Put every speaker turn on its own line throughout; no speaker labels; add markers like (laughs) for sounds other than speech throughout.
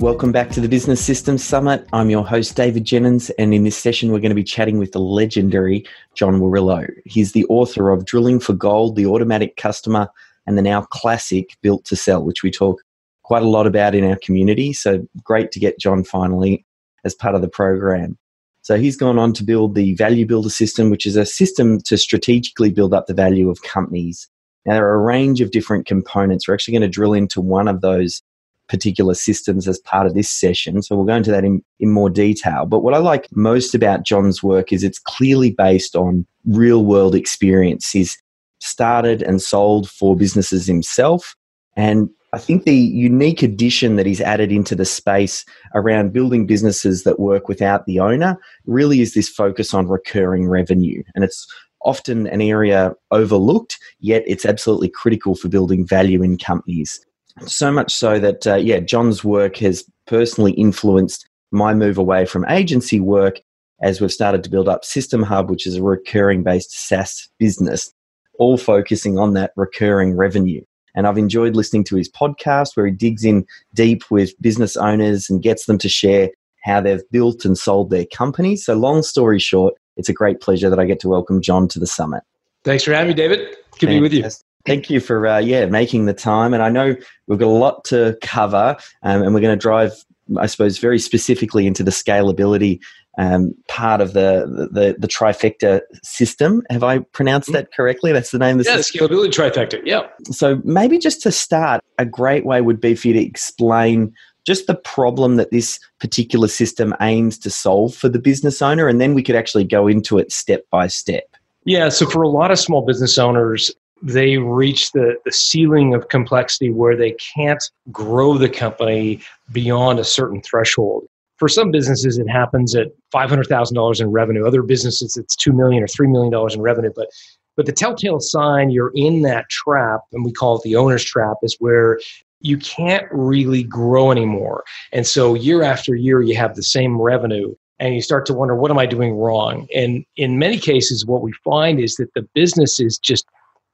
Welcome back to the Business Systems Summit. I'm your host, David Jennings, and in this session, we're going to be chatting with the legendary John Warrillow. He's the author of Drilling for Gold, The Automatic Customer, and the now classic Built to Sell, which we talk quite a lot about in our community. So great to get John finally as part of the program. So he's gone on to build the Value Builder system, which is a system to strategically build up the value of companies. Now, there are a range of different components. We're actually going to drill into one of those particular systems as part of this session. So we'll go into that in, in more detail. But what I like most about John's work is it's clearly based on real world experience. He's started and sold four businesses himself. And I think the unique addition that he's added into the space around building businesses that work without the owner really is this focus on recurring revenue. And it's often an area overlooked, yet it's absolutely critical for building value in companies. So much so that, uh, yeah, John's work has personally influenced my move away from agency work as we've started to build up System Hub, which is a recurring based SaaS business, all focusing on that recurring revenue. And I've enjoyed listening to his podcast where he digs in deep with business owners and gets them to share how they've built and sold their companies. So, long story short, it's a great pleasure that I get to welcome John to the summit.
Thanks for having me, David. Good to be with you.
Thank you for uh, yeah making the time, and I know we've got a lot to cover, um, and we're going to drive, I suppose, very specifically into the scalability um, part of the, the the trifecta system. Have I pronounced mm-hmm. that correctly? That's the name of the
yeah, scalability trifecta. Yeah.
So maybe just to start, a great way would be for you to explain just the problem that this particular system aims to solve for the business owner, and then we could actually go into it step by step.
Yeah, so for a lot of small business owners, they reach the, the ceiling of complexity where they can't grow the company beyond a certain threshold. For some businesses, it happens at $500,000 in revenue. Other businesses, it's 2 million or $3 million in revenue. But, but the telltale sign you're in that trap, and we call it the owner's trap, is where you can't really grow anymore. And so year after year, you have the same revenue and you start to wonder, what am I doing wrong? And in many cases, what we find is that the business is just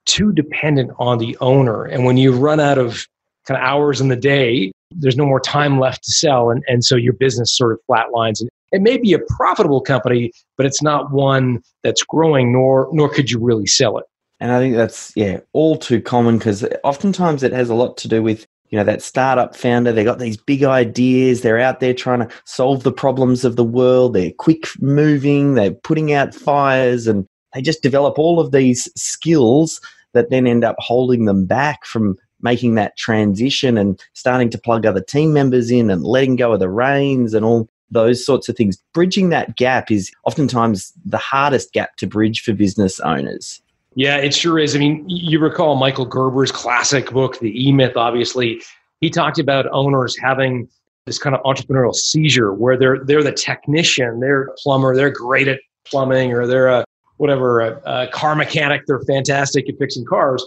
too dependent on the owner. And when you run out of kind of hours in the day, there's no more time left to sell. And, and so your business sort of flatlines. And it may be a profitable company, but it's not one that's growing, nor nor could you really sell it.
And I think that's yeah, all too common because oftentimes it has a lot to do with you know that startup founder they got these big ideas they're out there trying to solve the problems of the world they're quick moving they're putting out fires and they just develop all of these skills that then end up holding them back from making that transition and starting to plug other team members in and letting go of the reins and all those sorts of things. Bridging that gap is oftentimes the hardest gap to bridge for business owners.
Yeah, it sure is. I mean, you recall Michael Gerber's classic book, The E Myth, obviously. He talked about owners having this kind of entrepreneurial seizure where they're they're the technician, they're a plumber, they're great at plumbing, or they're a whatever a, a car mechanic they're fantastic at fixing cars.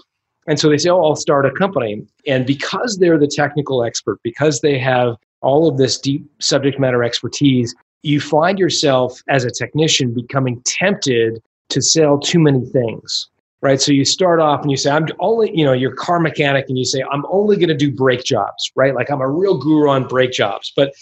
And so they say oh i'll start a company. And because they're the technical expert because they have all of this deep subject matter expertise you find yourself as a technician becoming tempted to sell too many things right? So you start off and you say i'm only you know you're car mechanic and you say i'm only going to do brake jobs right? Like i'm a real guru on brake jobs. But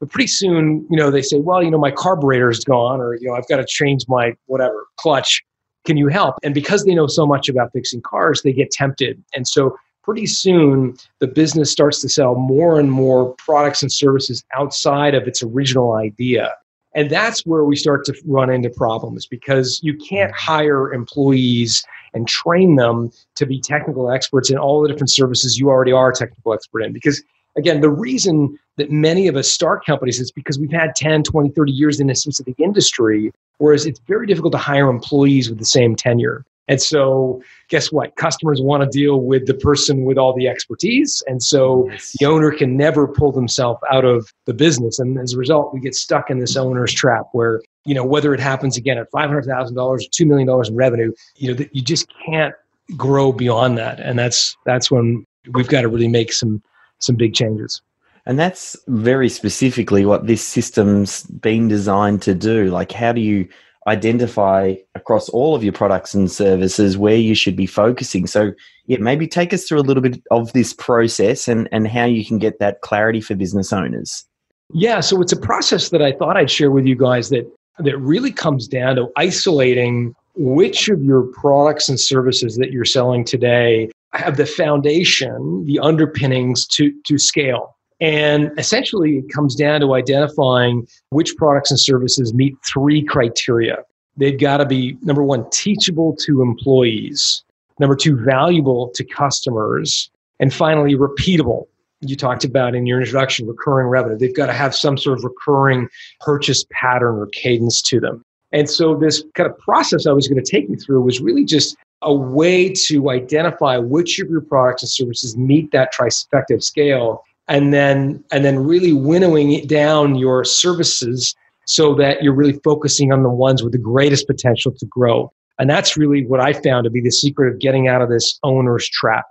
but pretty soon, you know, they say, well, you know, my carburetor is gone, or you know, I've got to change my whatever clutch. Can you help? And because they know so much about fixing cars, they get tempted. And so pretty soon the business starts to sell more and more products and services outside of its original idea. And that's where we start to run into problems because you can't hire employees and train them to be technical experts in all the different services you already are a technical expert in. Because again, the reason that many of us start companies is because we've had 10, 20, 30 years in a specific industry, whereas it's very difficult to hire employees with the same tenure. And so, guess what? Customers want to deal with the person with all the expertise. And so,
Yes.
the owner can never pull themselves out of the business. And as a result, we get stuck in this owner's trap where, you know, whether it happens again at $500,000 or $2 million in revenue, you know, you just can't grow beyond that. And that's, that's when we've got to really make some, some big changes.
And that's very specifically what this system's been designed to do. Like, how do you identify across all of your products and services where you should be focusing? So, yeah, maybe take us through a little bit of this process and, and how you can get that clarity for business owners.
Yeah, so it's a process that I thought I'd share with you guys that that really comes down to isolating which of your products and services that you're selling today have the foundation, the underpinnings to to scale. And essentially it comes down to identifying which products and services meet three criteria. They've got to be number 1 teachable to employees, number 2 valuable to customers, and finally repeatable you talked about in your introduction, recurring revenue. They've got to have some sort of recurring purchase pattern or cadence to them. And so, this kind of process I was going to take you through was really just a way to identify which of your products and services meet that trifecta scale, and then and then really winnowing it down your services so that you're really focusing on the ones with the greatest potential to grow. And that's really what I found to be the secret of getting out of this owner's trap.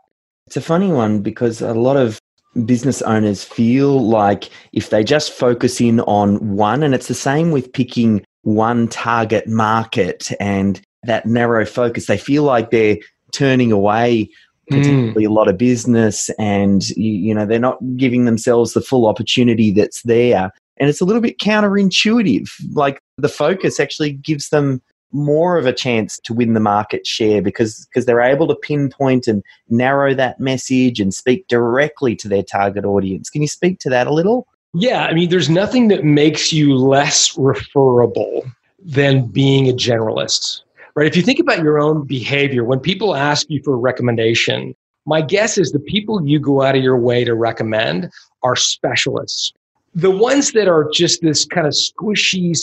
It's a funny one because a lot of business owners feel like if they just focus in on one, and it's the same with picking one target market and that narrow focus, they feel like they're turning away potentially mm. a lot of business and you, you know they're not giving themselves the full opportunity that's there. And it's a little bit counterintuitive. Like the focus actually gives them more of a chance to win the market share because because they're able to pinpoint and narrow that message and speak directly to their target audience. Can you speak to that a little?
Yeah, I mean, there's nothing that makes you less referable than being a generalist, right? If you think about your own behavior, when people ask you for a recommendation, my guess is the people you go out of your way to recommend are specialists. The ones that are just this kind of squishy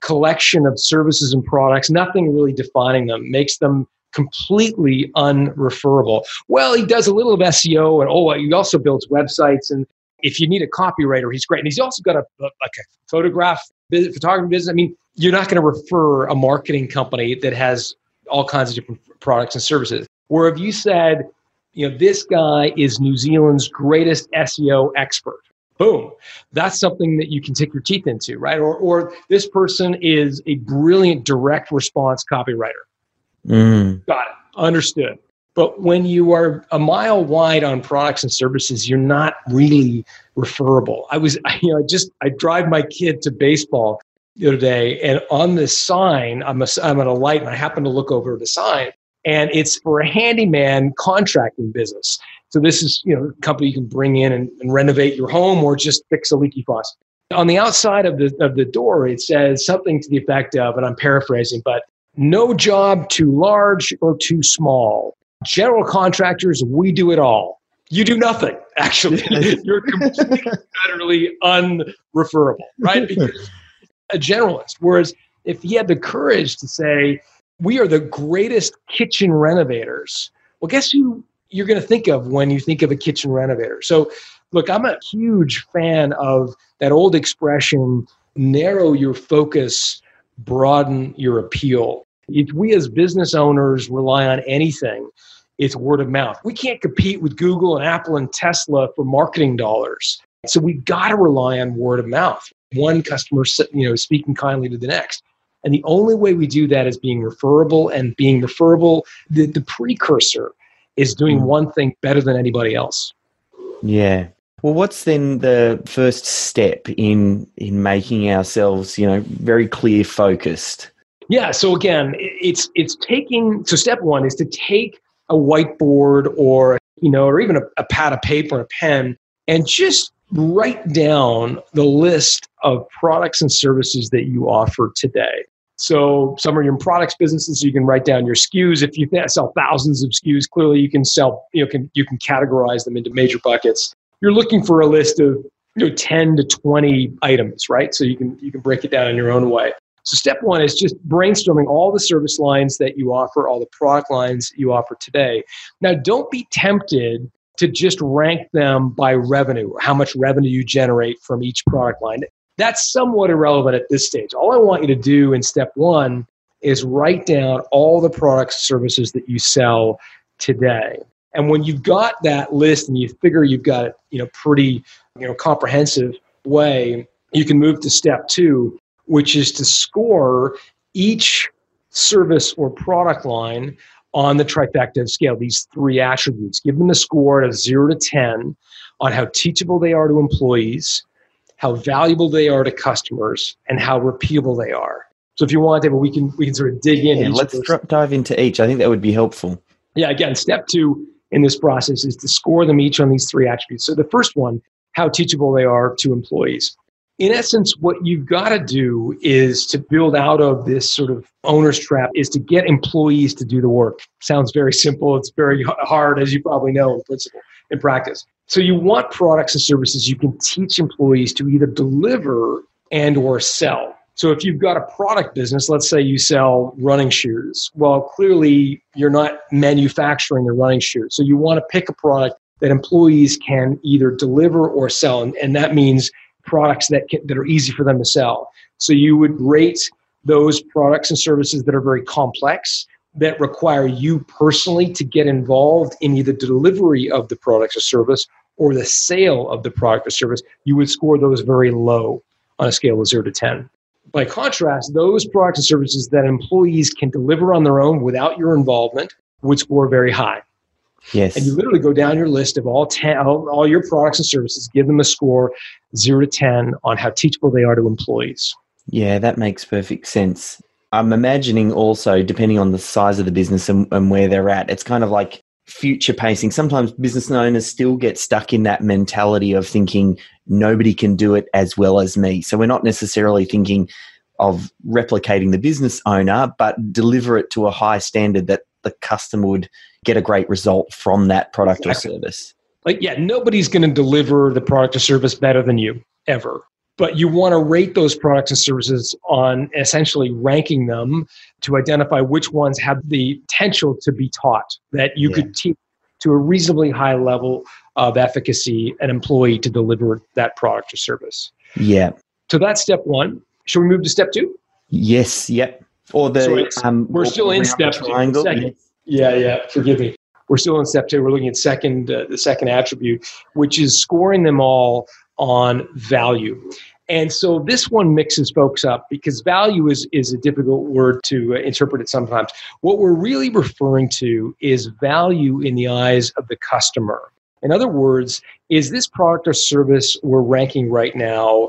collection of services and products, nothing really defining them, makes them completely unreferable. Well, he does a little of SEO and oh, he also builds websites and if you need a copywriter, he's great. And he's also got a, like a photograph photography business. I mean, you're not going to refer a marketing company that has all kinds of different products and services. Where if you said, you know, this guy is New Zealand's greatest SEO expert, boom, that's something that you can take your teeth into, right? Or, or this person is a brilliant direct response copywriter.
Mm.
Got it. Understood. But when you are a mile wide on products and services, you're not really referable. I was, (laughs) you know, I just I drive my kid to baseball the other day, and on this sign, I'm a, I'm at a light, and I happen to look over the sign, and it's for a handyman contracting business. So this is you know a company you can bring in and, and renovate your home or just fix a leaky faucet. On the outside of the of the door, it says something to the effect of, and I'm paraphrasing, but no job too large or too small. General contractors, we do it all. You do nothing, actually. (laughs) (laughs) You're completely utterly unreferable, right? (laughs) Because a generalist. Whereas if he had the courage to say, we are the greatest kitchen renovators, well, guess who you're going to think of when you think of a kitchen renovator? So, look, I'm a huge fan of that old expression narrow your focus, broaden your appeal. If we as business owners rely on anything, it's word of mouth. We can't compete with Google and Apple and Tesla for marketing dollars. So we've got to rely on word of mouth. One customer, you know, speaking kindly to the next. And the only way we do that is being referable and being referable. The, the precursor is doing mm. one thing better than anybody else.
Yeah. Well, what's then the first step in in making ourselves, you know, very clear focused?
Yeah. So again, it's it's taking. So step one is to take a whiteboard or you know, or even a, a pad of paper and a pen, and just write down the list of products and services that you offer today. So some are your products businesses, you can write down your SKUs. If you sell thousands of SKUs, clearly you can sell, you know, can, you can categorize them into major buckets. You're looking for a list of you know 10 to 20 items, right? So you can you can break it down in your own way. So, step one is just brainstorming all the service lines that you offer, all the product lines you offer today. Now, don't be tempted to just rank them by revenue or how much revenue you generate from each product line. That's somewhat irrelevant at this stage. All I want you to do in step one is write down all the products and services that you sell today. And when you've got that list and you figure you've got it, you know, pretty, you know, comprehensive way, you can move to step two, which is to score each service or product line on the trifecta scale, these three attributes. Give them a score of zero to 10 on how teachable they are to employees, how valuable they are to customers, and how repeatable they are. So if you want, David, we can we can sort of dig in.
Yeah, let's dive into each. I think that would be helpful.
Yeah, again, step two in this process is to score them each on these three attributes. So the first one, how teachable they are to employees in essence, what you've got to do is to build out of this sort of owner's trap is to get employees to do the work. Sounds very simple. It's very hard, as you probably know in principle, in practice. So you want products and services you can teach employees to either deliver and or sell. So if you've got a product business, let's say you sell running shoes, well, clearly you're not manufacturing the running shoes. So you want to pick a product that employees can either deliver or sell. And, and that means products that can, that are easy for them to sell. So you would rate those products and services that are very complex that require you personally to get involved in either delivery of the product or service or the sale of the product or service, you would score those very low on a scale of 0 to 10. By contrast, those products and services that employees can deliver on their own without your involvement would score very high.
Yes.
And you literally go down your list of all 10, all, all your products and services, give them a score zero to 10 on how teachable they are to employees.
Yeah, that makes perfect sense. I'm imagining also, depending on the size of the business and, and where they're at, it's kind of like future pacing. Sometimes business owners still get stuck in that mentality of thinking nobody can do it as well as me. So we're not necessarily thinking of replicating the business owner, but deliver it to a high standard that the customer would get a great result from that product exactly. or service.
Like, yeah, nobody's going to deliver the product or service better than you ever. But you want to rate those products and services on essentially ranking them to identify which ones have the potential to be taught that you yeah. could teach to a reasonably high level of efficacy an employee to deliver that product or service.
Yeah.
So that's step one. Should we move to step two?
Yes. Yep. Or the
so um, we're still in step two. Yeah, yeah. Forgive me. We're still in step two. We're looking at second, uh, the second attribute, which is scoring them all on value. And so this one mixes folks up because value is, is a difficult word to uh, interpret it sometimes. What we're really referring to is value in the eyes of the customer. In other words, is this product or service we're ranking right now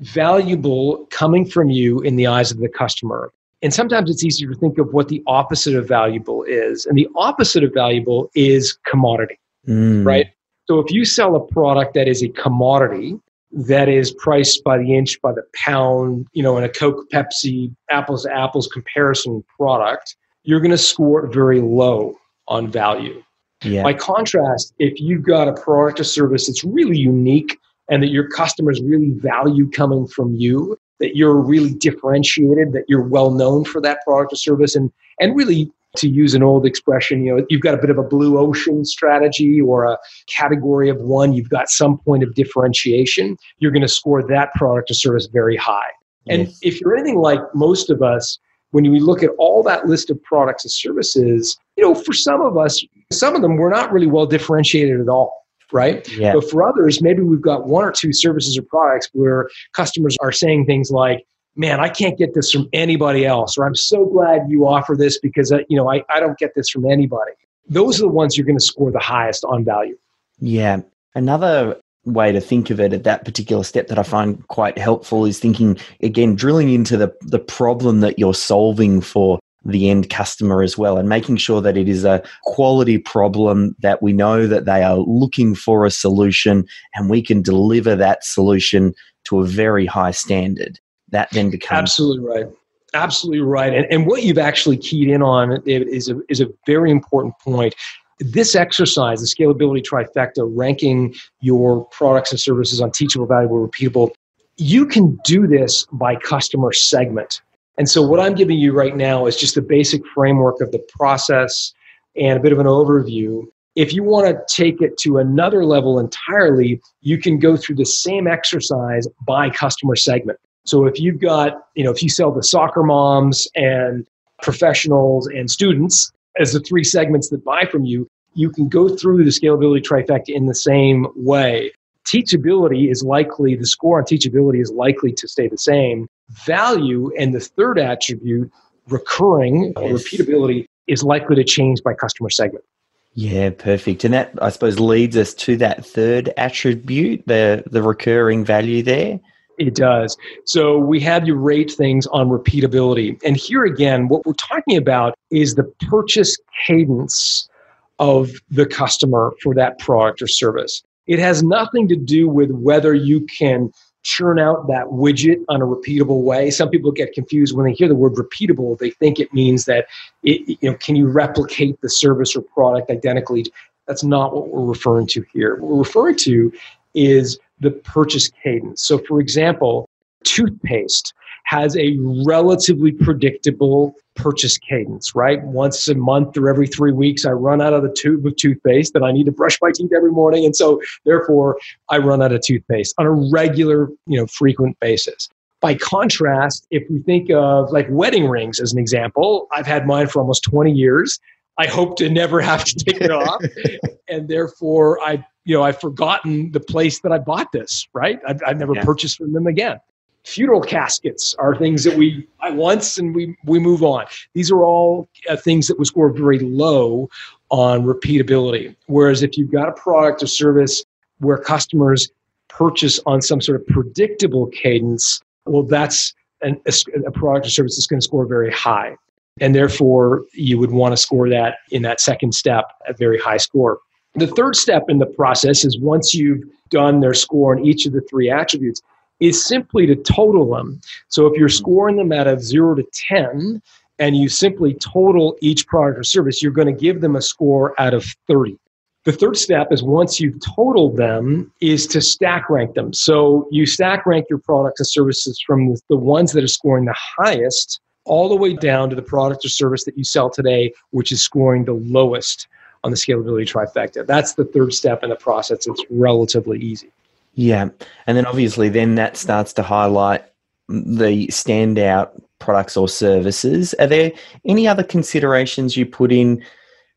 valuable coming from you in the eyes of the customer? And sometimes it's easier to think of what the opposite of valuable is. And the opposite of valuable is commodity, mm. right? So if you sell a product that is a commodity, that is priced by the inch, by the pound, you know, in a Coke, Pepsi, apples to apples comparison product, you're going to score very low on value. Yeah. By contrast, if you've got a product or service that's really unique and that your customers really value coming from you, that you're really differentiated, that you're well known for that product or service, and and really to use an old expression, you know, you've got a bit of a blue ocean strategy or a category of one, you've got some point of differentiation, you're going to score that product or service very high. And if you're anything like most of us, when we look at all that list of products and services, you know, for some of us, some of them we're not really well differentiated at all right? Yeah. But for others, maybe we've got one or two services or products where customers are saying things like, man, I can't get this from anybody else, or I'm so glad you offer this because, uh, you know, I, I don't get this from anybody. Those are the ones you're going to score the highest on value.
Yeah. Another way to think of it at that particular step that I find quite helpful is thinking again, drilling into the, the problem that you're solving for the end customer as well and making sure that it is a quality problem that we know that they are looking for a solution and we can deliver that solution to a very high standard. That then becomes
absolutely right. Absolutely right. And, and what you've actually keyed in on David, is a, is a very important point. This exercise the scalability trifecta ranking your products and services on teachable valuable repeatable you can do this by customer segment And so, what I'm giving you right now is just the basic framework of the process and a bit of an overview. If you want to take it to another level entirely, you can go through the same exercise by customer segment. So if you've got, you know, if you sell the soccer moms and professionals and students as the three segments that buy from you, you can go through the scalability trifecta in the same way. Teachability is likely, the score on teachability is likely to stay the same. Value and the third attribute, recurring or repeatability, is likely to change by customer segment.
Yeah, perfect. And that I suppose leads us to that third attribute, the the recurring value there.
It does. So we have you rate things on repeatability. And here again, what we're talking about is the purchase cadence of the customer for that product or service. It has nothing to do with whether you can churn out that widget on a repeatable way. Some people get confused when they hear the word repeatable. They think it means that it, you know, can you replicate the service or product identically? That's not what we're referring to here. What we're referring to is the purchase cadence. So, for example, toothpaste has a relatively predictable purchase cadence, right? Once a month or every three weeks, I run out of the tube of toothpaste that I need to brush my teeth every morning. And so, therefore, I run out of toothpaste on a regular, you know, frequent basis. By contrast, if we think of like wedding rings as an example, I've had mine for almost 20 years. I hope to never have to take it off. (laughs) and therefore, I, you know, I've forgotten the place that I bought this, right? I've, I've never yeah. purchased from them again. Funeral caskets are things that we buy once and we, we move on. These are all uh, things that would score very low on repeatability. Whereas if you've got a product or service where customers purchase on some sort of predictable cadence, well, that's an, a, a product or service that's going to score very high. And therefore, you would want to score that in that second step, a very high score. The third step in the process is once you've done their score on each of the three attributes, is simply to total them. So if you're hmm. scoring them out of zero to 10, and you simply total each product or service, you're going to give them a score out of 30. The third step is once you've totaled them, is to stack rank them. So you stack rank your products and services from the ones that are scoring the highest all the way down to the product or service that you sell today, which is scoring the lowest on the scalability trifecta. That's the third step in the process. It's relatively easy.
Yeah. And then obviously, then that starts to highlight the standout products or services. Are there any other considerations you put in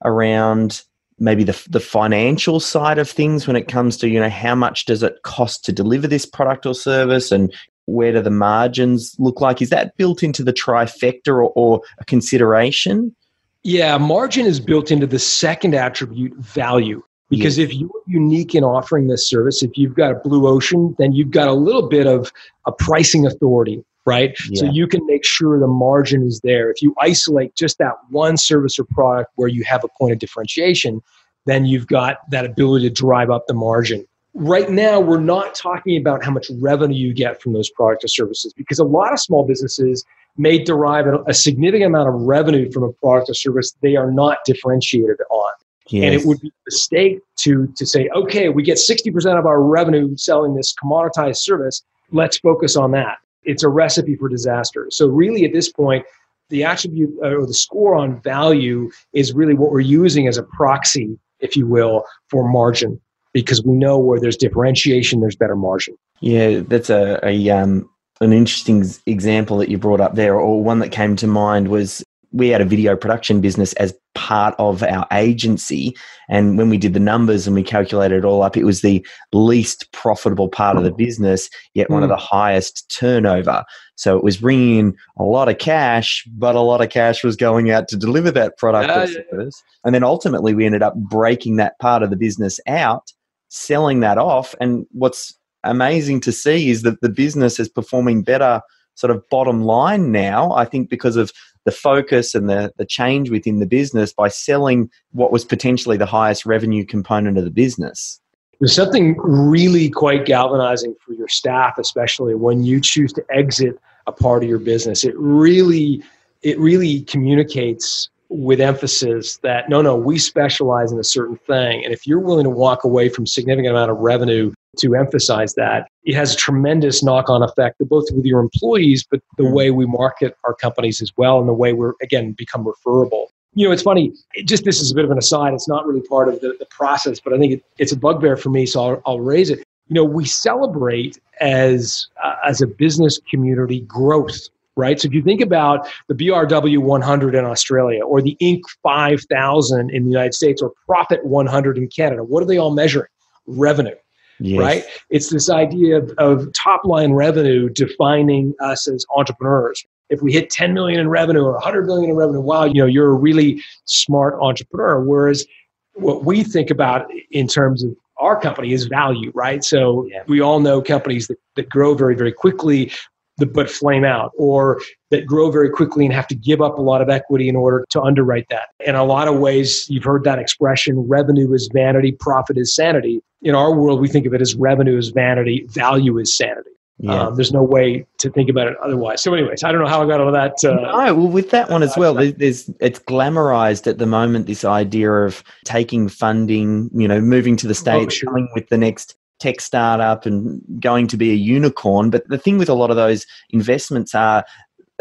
around maybe the, the financial side of things when it comes to you know how much does it cost to deliver this product or service and where do the margins look like? Is that built into the trifecta or, or a consideration?
Yeah, margin is built into the second attribute, value. Because yes. if you're unique in offering this service, if you've got a blue ocean, then you've got a little bit of a pricing authority, right? Yeah. So you can make sure the margin is there. If you isolate just that one service or product where you have a point of differentiation, then you've got that ability to drive up the margin right now we're not talking about how much revenue you get from those products or services because a lot of small businesses may derive a significant amount of revenue from a product or service they are not differentiated on yes. and it would be a mistake to to say okay we get 60% of our revenue selling this commoditized service let's focus on that it's a recipe for disaster so really at this point the attribute uh, or the score on value is really what we're using as a proxy if you will for margin because we know where there's differentiation, there's better margin.
Yeah, that's a, a um, an interesting example that you brought up there, or one that came to mind was we had a video production business as part of our agency. And when we did the numbers and we calculated it all up, it was the least profitable part of the business, yet one of hmm. the highest turnover. So it was bringing in a lot of cash, but a lot of cash was going out to deliver that product or service. And then ultimately, we ended up breaking that part of the business out selling that off. And what's amazing to see is that the business is performing better sort of bottom line now, I think because of the focus and the, the change within the business by selling what was potentially the highest revenue component of the business.
There's something really quite galvanizing for your staff, especially when you choose to exit a part of your business. It really, it really communicates with emphasis that no, no, we specialize in a certain thing. And if you're willing to walk away from significant amount of revenue to emphasize that. It has a tremendous knock on effect, both with your employees, but the way we market our companies as well, and the way we're, again, become referable. You know, it's funny, it just this is a bit of an aside. It's not really part of the, the process, but I think it, it's a bugbear for me, so I'll, I'll raise it. You know, we celebrate as, uh, as a business community growth right? So if you think about the BRW 100 in Australia or the Inc. 5000 in the United States or Profit 100 in Canada, what are they all measuring? Revenue yes. right? It's this idea of, of top line revenue defining us as entrepreneurs. If we hit 10 million in revenue or 100 million in revenue, wow, you know, you're a really smart entrepreneur. Whereas what we think about in terms of our company is value, right? So yeah. we all know companies that, that grow very, very quickly, but flame out or that grow very quickly and have to give up a lot of equity in order to underwrite that. In a lot of ways, you've heard that expression revenue is vanity, profit is sanity. In our world, we think of it as revenue is vanity, value is sanity. Yeah. Um, there's no way to think about it otherwise. So, anyways, I don't know how I got all that. Uh,
no, well, with that one as well, there's, it's glamorized at the moment. This idea of taking funding, you know, moving to the states, oh, sure. coming with the next tech startup and going to be a unicorn. But the thing with a lot of those investments are,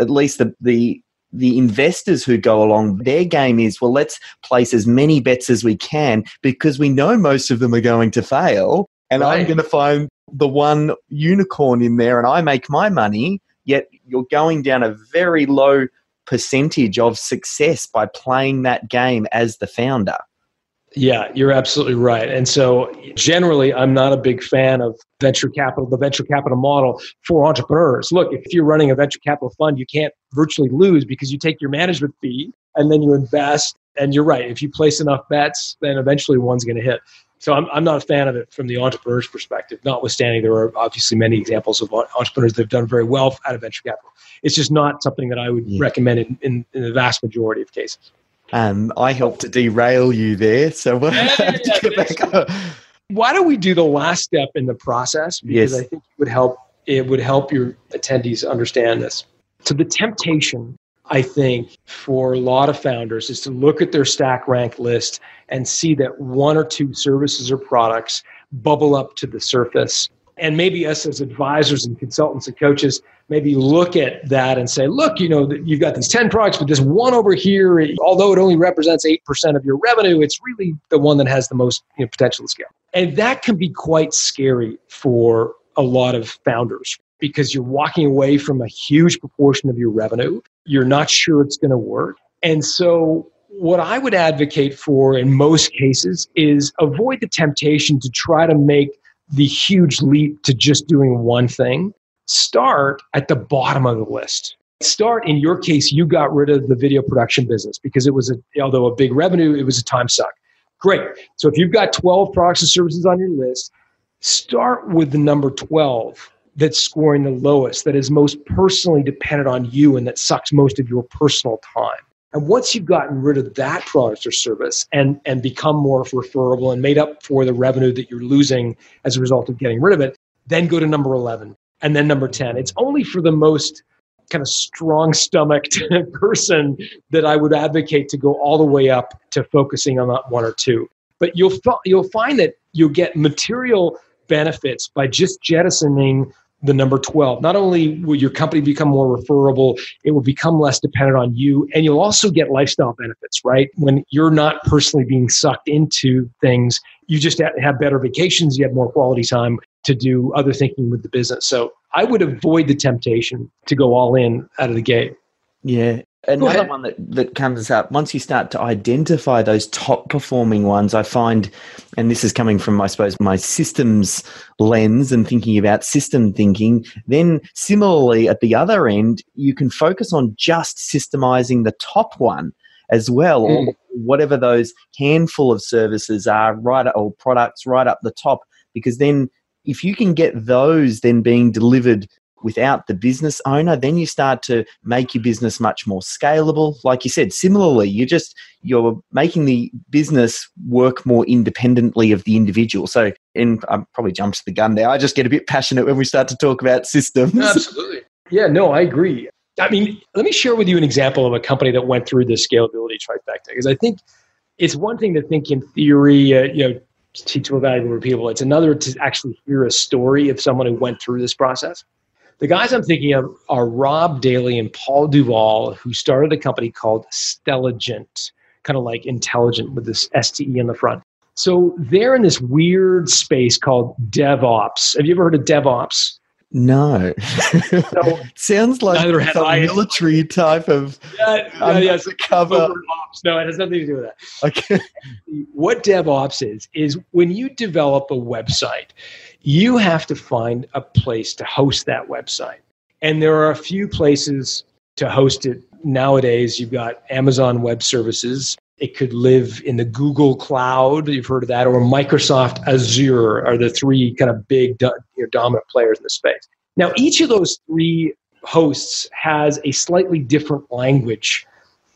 at least the the the investors who go along, their game is, well, let's place as many bets as we can because we know most of them are going to fail. And right. I'm going to find the one unicorn in there and I make my money. Yet you're going down a very low percentage of success by playing that game as the founder.
Yeah, you're absolutely right. And so generally, I'm not a big fan of venture capital, the venture capital model for entrepreneurs. Look, if you're running a venture capital fund, you can't virtually lose because you take your management fee and then you invest. And you're right. If you place enough bets, then eventually one's going to hit. So I'm, I'm not a fan of it from the entrepreneur's perspective, notwithstanding there are obviously many examples of entrepreneurs that have done very well out of venture capital. It's just not something that I would yeah. recommend in, in, in the vast majority of cases.
Um, I helped to derail you there, so we'll yeah, have to get back
up. Why don't we do the last step in the process? Because yes. I think it would help. It would help your attendees understand this. So the temptation, I think, for a lot of founders is to look at their stack rank list and see that one or two services or products bubble up to the surface and maybe us as advisors and consultants and coaches maybe look at that and say look you know you've got these 10 products but this one over here although it only represents 8% of your revenue it's really the one that has the most you know, potential to scale. And that can be quite scary for a lot of founders because you're walking away from a huge proportion of your revenue. You're not sure it's going to work. And so what I would advocate for in most cases is avoid the temptation to try to make the huge leap to just doing one thing, start at the bottom of the list. Start in your case, you got rid of the video production business because it was a, although a big revenue, it was a time suck. Great. So if you've got 12 products and services on your list, start with the number 12 that's scoring the lowest, that is most personally dependent on you and that sucks most of your personal time. And once you've gotten rid of that product or service and, and become more referable and made up for the revenue that you're losing as a result of getting rid of it, then go to number 11 and then number 10. It's only for the most kind of strong stomached (laughs) person that I would advocate to go all the way up to focusing on that one or two. But you'll, you'll find that you'll get material benefits by just jettisoning the number 12. Not only will your company become more referable, it will become less dependent on you, and you'll also get lifestyle benefits, right? When you're not personally being sucked into things, you just have better vacations, you have more quality time to do other thinking with the business. So I would avoid the temptation to go all in out of the gate.
Yeah, Another one that, that comes up once you start to identify those top performing ones, I find, and this is coming from, I suppose, my systems lens and thinking about system thinking, then similarly at the other end, you can focus on just systemizing the top one as well, mm. or whatever those handful of services are, right, or products right up the top, because then if you can get those then being delivered without the business owner then you start to make your business much more scalable. Like you said similarly you're just you're making the business work more independently of the individual. So and i probably jumped the gun there. I just get a bit passionate when we start to talk about systems. (laughs)
Absolutely. Yeah no i agree. I mean let me share with you an example of a company that went through the scalability trifecta because i think it's one thing to think in theory uh, you know teachable, valuable, repeatable. It's another to actually hear a story of someone who went through this process. The guys I'm thinking of are Rob Daly and Paul Duvall, who started a company called Stelligent, kind of like intelligent with this STE in the front. So they're in this weird space called DevOps. Have you ever heard of DevOps?
No.
So (laughs)
Sounds like
Neither I.
military type of
yeah, yeah, yeah. DevOps. No, it has nothing to do with that.
Okay.
what DevOps is is when you develop a website, you have to find a place to host that website. And there are a few places to host it nowadays. You've got Amazon Web Services. It could live in the Google Cloud. You've heard of that, or Microsoft Azure are the three kind of big you know, dominant players in the space. Now, each of those three hosts has a slightly different language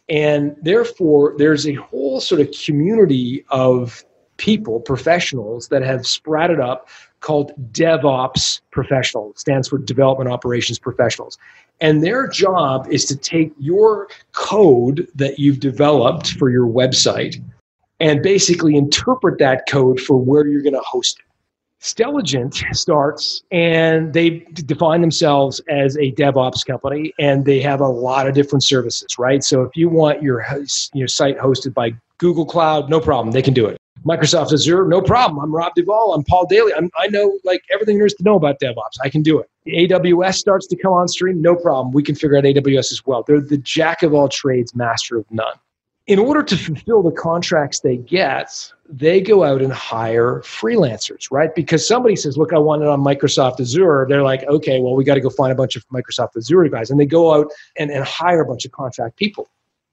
and therefore, there's a whole sort of community of people, professionals that have sprouted up called DevOps professionals, It stands for Development Operations Professionals. And their job is to take your code that you've developed for your website and basically interpret that code for where you're going to host it. Stelligent starts and they define themselves as a DevOps company and they have a lot of different services, right? So if you want your your site hosted by Google Cloud, no problem, they can do it. Microsoft Azure, no problem. I'm Rob Duvall. I'm Paul Daly. I'm, I know like everything there is to know about DevOps. I can do it. AWS starts to come on stream, no problem. We can figure out AWS as well. They're the jack of all trades, master of none in order to fulfill the contracts they get, they go out and hire freelancers, right? Because somebody says, Look, I want it on Microsoft Azure. They're like, Okay, well, we got to go find a bunch of Microsoft Azure guys. And they go out and, and hire a bunch of contract people.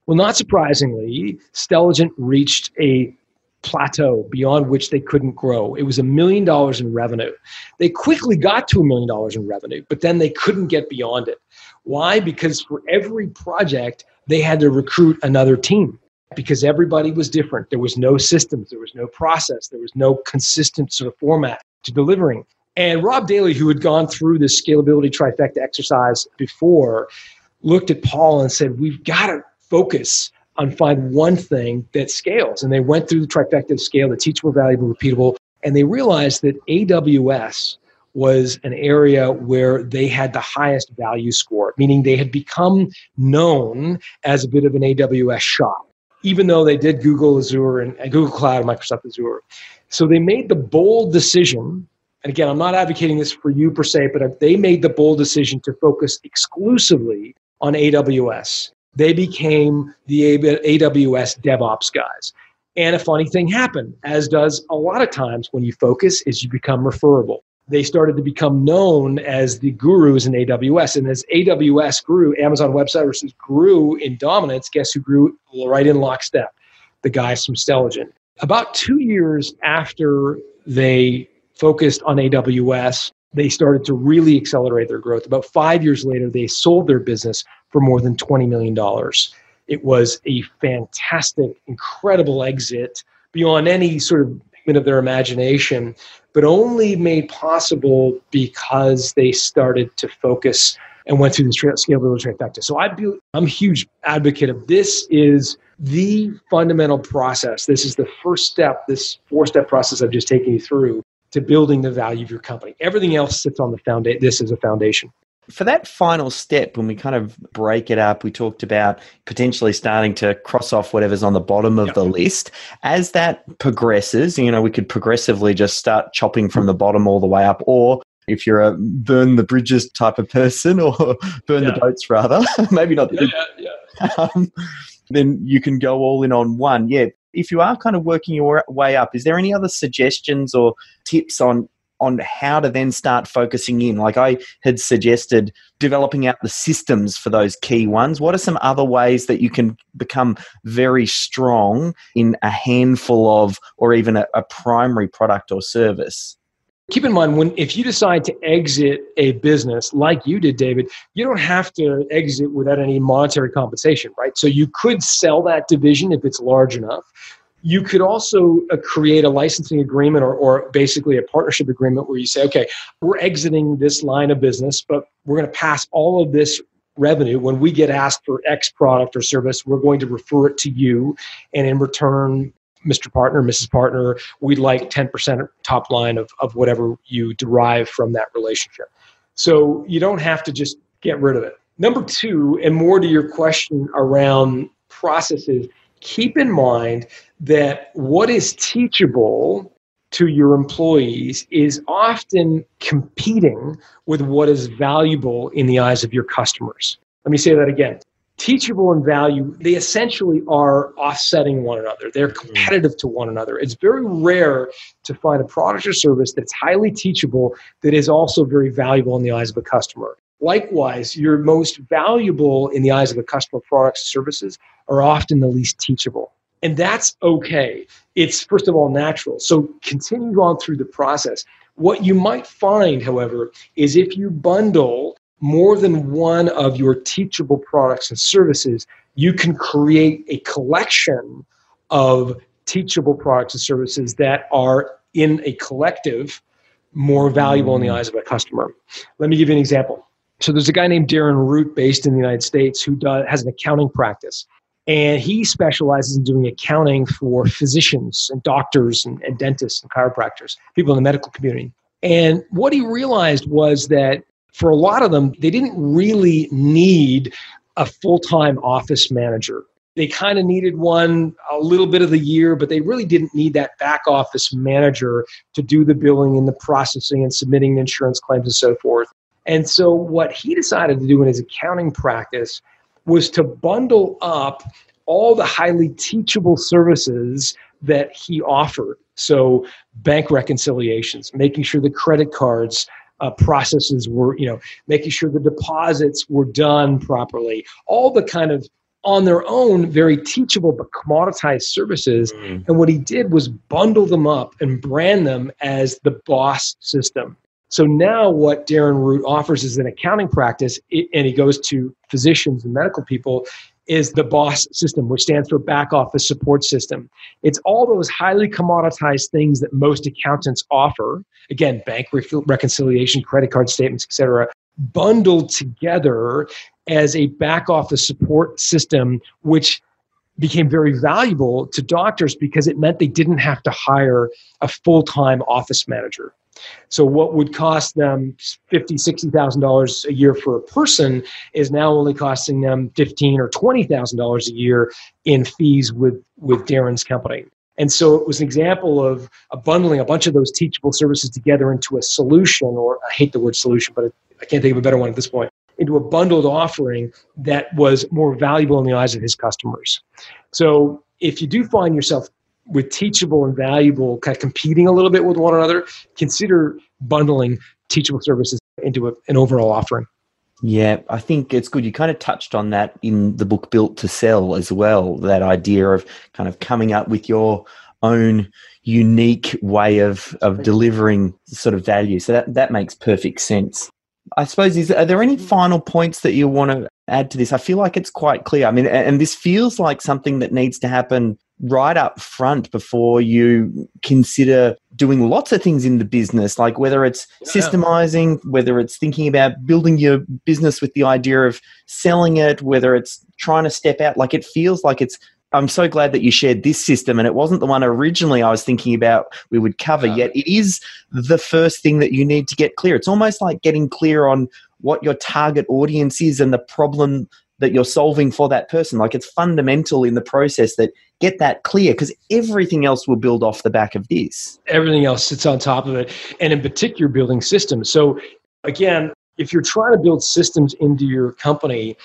Well, not surprisingly, Stelligent reached a plateau beyond which they couldn't grow. It was a million dollars in revenue. They quickly got to a million dollars in revenue, but then they couldn't get beyond it. Why? Because for every project, they had to recruit another team because everybody was different. There was no systems, there was no process, there was no consistent sort of format to delivering. And Rob Daly, who had gone through this scalability trifecta exercise before, looked at Paul and said, We've got to focus on find one thing that scales. And they went through the trifecta of scale, the teachable, valuable, repeatable, and they realized that AWS was an area where they had the highest value score, meaning they had become known as a bit of an AWS shop even though they did Google Azure and, and Google Cloud and Microsoft Azure. So they made the bold decision and again, I'm not advocating this for you per se, but uh, they made the bold decision to focus exclusively on AWS. They became the AWS DevOps guys. And a funny thing happened, as does a lot of times when you focus, is you become referable they started to become known as the gurus in AWS. And as AWS grew, Amazon Web Services grew in dominance, guess who grew right in lockstep? The guys from Stelligent. About two years after they focused on AWS, they started to really accelerate their growth. About five years later, they sold their business for more than $20 million. It was a fantastic, incredible exit beyond any sort of pigment of their imagination, but only made possible because they started to focus and went through the scalability trifecta. So I'd be, I'm a huge advocate of this is the fundamental process. This is the first step, this four step process I've just taken you through to building the value of your company. Everything else sits on the foundation. This is a foundation.
For that final step, when we kind of break it up, we talked about potentially starting to cross off whatever's on the bottom of yep. the list. As that progresses, you know, we could progressively just start chopping from the bottom all the way up, or if you're a burn the bridges type of person, (laughs) or burn yeah. the boats rather, (laughs) maybe not.
Yeah, yeah, yeah. (laughs)
Um, then you can go all in on one. Yeah. If you are kind of working your way up, is there any other suggestions or tips on on how to then start focusing in. Like I had suggested developing out the systems for those key ones. What are some other ways that you can become very strong in a handful of, or even a, a primary product or service?
keep in mind when if you decide to exit a business like you did david you don't have to exit without any monetary compensation right so you could sell that division if it's large enough you could also uh, create a licensing agreement or, or basically a partnership agreement where you say, okay, we're exiting this line of business, but we're going to pass all of this revenue. When we get asked for X product or service, we're going to refer it to you. And in return, Mr. Partner, Mrs. Partner, we'd like 10% top line of, of whatever you derive from that relationship. So you don't have to just get rid of it. Number two, and more to your question around processes, keep in mind that what is teachable to your employees is often competing with what is valuable in the eyes of your customers. Let me say that again. Teachable and value, they essentially are offsetting one another. They're mm. competitive to one another. It's very rare to find a product or service that's highly teachable that is also very valuable in the eyes of a customer. Likewise, your most valuable in the eyes of a customer products and services are often the least teachable. And that's okay. It's, first of all, natural. So continue on through the process. What you might find, however, is if you bundle more than one of your teachable products and services, you can create a collection of teachable products and services that are in a collective more valuable in the mm. eyes of a customer. Let me give you an example. So there's a guy named Darren Root based in the United States who does, has an accounting practice. And he specializes in doing accounting for physicians and doctors and, and dentists and chiropractors, people in the medical community. And what he realized was that for a lot of them, they didn't really need a full time office manager. They kind of needed one a little bit of the year, but they really didn't need that back office manager to do the billing and the processing and submitting insurance claims and so forth. And so, what he decided to do in his accounting practice was to bundle up all the highly teachable services that he offered. So, bank reconciliations, making sure the credit cards uh, processes were, you know, making sure the deposits were done properly, all the kind of on their own very teachable but commoditized services. Mm. And what he did was bundle them up and brand them as the boss system. So now what Darren Root offers is an accounting practice, and he goes to physicians and medical people, is the BOSS system, which stands for back office support system. It's all those highly commoditized things that most accountants offer. Again, bank reconciliation, credit card statements, etc., bundled together as a back office support system, which became very valuable to doctors because it meant they didn't have to hire a full-time office manager so what would cost them fifty, sixty thousand dollars a year for a person is now only costing them fifteen or twenty thousand dollars a year in fees with with Darren's company. And so it was an example of a bundling a bunch of those teachable services together into a solution, or I hate the word solution, but I can't think of a better one at this point, into a bundled offering that was more valuable in the eyes of his customers. So if you do find yourself with teachable and valuable kind of competing a little bit with one another, consider bundling teachable services into a, an overall offering.
Yeah, I think it's good. You kind of touched on that in the book Built to Sell as well. That idea of kind of coming up with your own unique way of, of delivering sort of value. So that, that makes perfect sense. I suppose, is are there any final points that you want to add to this? I feel like it's quite clear. I mean, and this feels like something that needs to happen right up front before you consider doing lots of things in the business, like whether it's systemizing, whether it's thinking about building your business with the idea of selling it, whether it's trying to step out. Like it feels like it's. I'm so glad that you shared this system, and it wasn't the one originally I was thinking about we would cover. Yeah. Yet it is the first thing that you need to get clear. It's almost like getting clear on what your target audience is and the problem that you're solving for that person. Like it's fundamental in the process that get that clear because everything else will build off the back of this.
Everything else sits on top of it. And in particular, building systems. So, again, if you're trying to build systems into your company,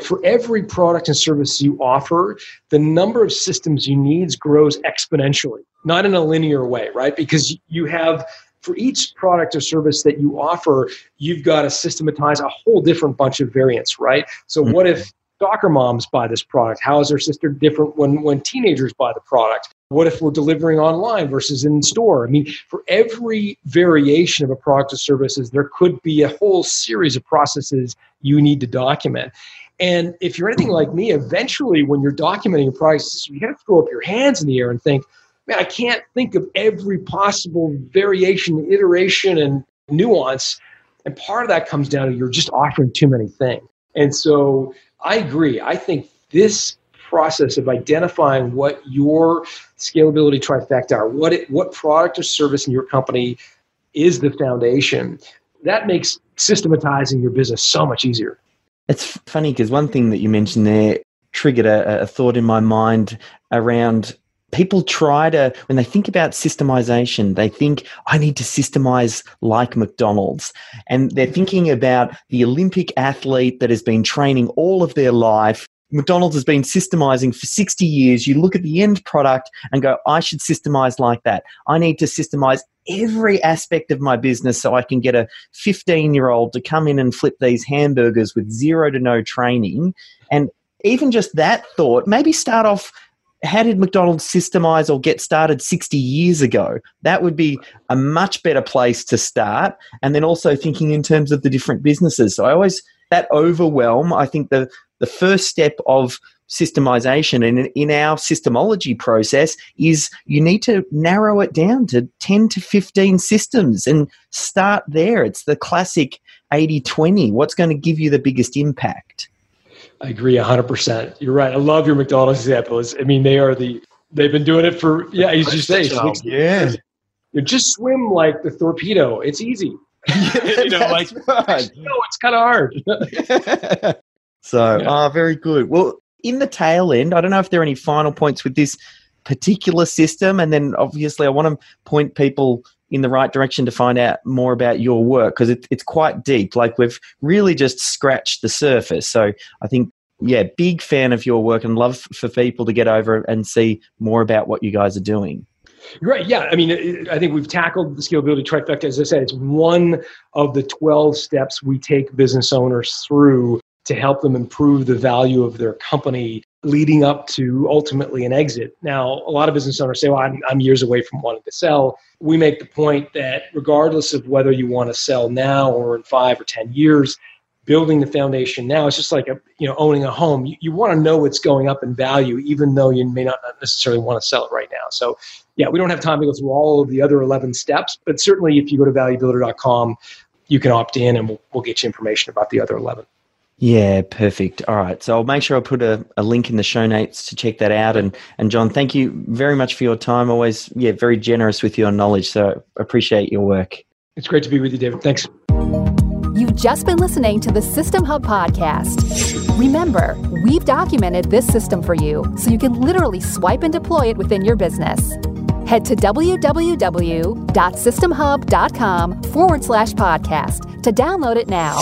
for every product and service you offer, the number of systems you need grows exponentially, not in a linear way, right? Because you have for each product or service that you offer, you've got to systematize a whole different bunch of variants, right? So, mm-hmm. what if soccer moms buy this product? How is their sister different when, when teenagers buy the product? What if we're delivering online versus in store? I mean, for every variation of a product or services, there could be a whole series of processes you need to document. And if you're anything like me, eventually when you're documenting product system, you got to throw up your hands in the air and think, man, I can't think of every possible variation, iteration, and nuance. And part of that comes down to you're just offering too many things. And so I agree. I think this process of identifying what your scalability trifecta are, what it, what product or service in your company is the foundation, that makes systematizing your business so much easier.
It's funny because one thing that you mentioned there triggered a, a thought in my mind around people try to when they think about systemization they think i need to systemize like mcdonald's. And they're thinking about the olympic athlete that has been training all of their life McDonald's has been systemizing for 60 years. You look at the end product and go, I should systemize like that. I need to systemize every aspect of my business so I can get a 15 year old to come in and flip these hamburgers with zero to no training. And even just that thought, maybe start off how did McDonald's systemize or get started 60 years ago? That would be a much better place to start. And then also thinking in terms of the different businesses. So I always, that overwhelm, I think the, the first step of systemization and in our systemology process is you need to narrow it down to 10 to 15 systems and start there. It's the classic 80 20. What's going to give you the biggest impact?
I agree 100%. You're right. I love your McDonald's examples. I mean, they are the, they've been doing it for, yeah, as you say,
yeah.
You just swim like the torpedo. It's easy. (laughs) (laughs) you know, like, right. no, it's kind of hard. (laughs)
So, yeah. ah, very good. Well, in the tail end, I don't know if there are any final points with this particular system. And then obviously, I want to point people in the right direction to find out more about your work because it, it's quite deep. Like, we've really just scratched the surface. So, I think, yeah, big fan of your work and love for people to get over and see more about what you guys are doing.
Right. Yeah. I mean, I think we've tackled the scalability trifecta. As I said, it's one of the 12 steps we take business owners through to help them improve the value of their company leading up to ultimately an exit. Now, a lot of business owners say, well, I'm, I'm, years away from wanting to sell. We make the point that regardless of whether you want to sell now or in five or 10 years, building the foundation now it's just like a, you know owning a home you, you want to know what's going up in value even though you may not necessarily want to sell it right now so yeah we don't have time to go through all of the other 11 steps but certainly if you go to valuebuilder.com you can opt in and we'll, we'll get you information about the other 11
yeah, perfect. All right. So I'll make sure I put a, a link in the show notes to check that out. And and John, thank you very much for your time. Always, yeah, very generous with your knowledge. So appreciate your work.
It's great to be with you, David. Thanks.
You've just been listening to the System Hub podcast. Remember, we've documented this system for you so you can literally swipe and deploy it within your business. Head to www.systemhub.com forward slash podcast to download it now.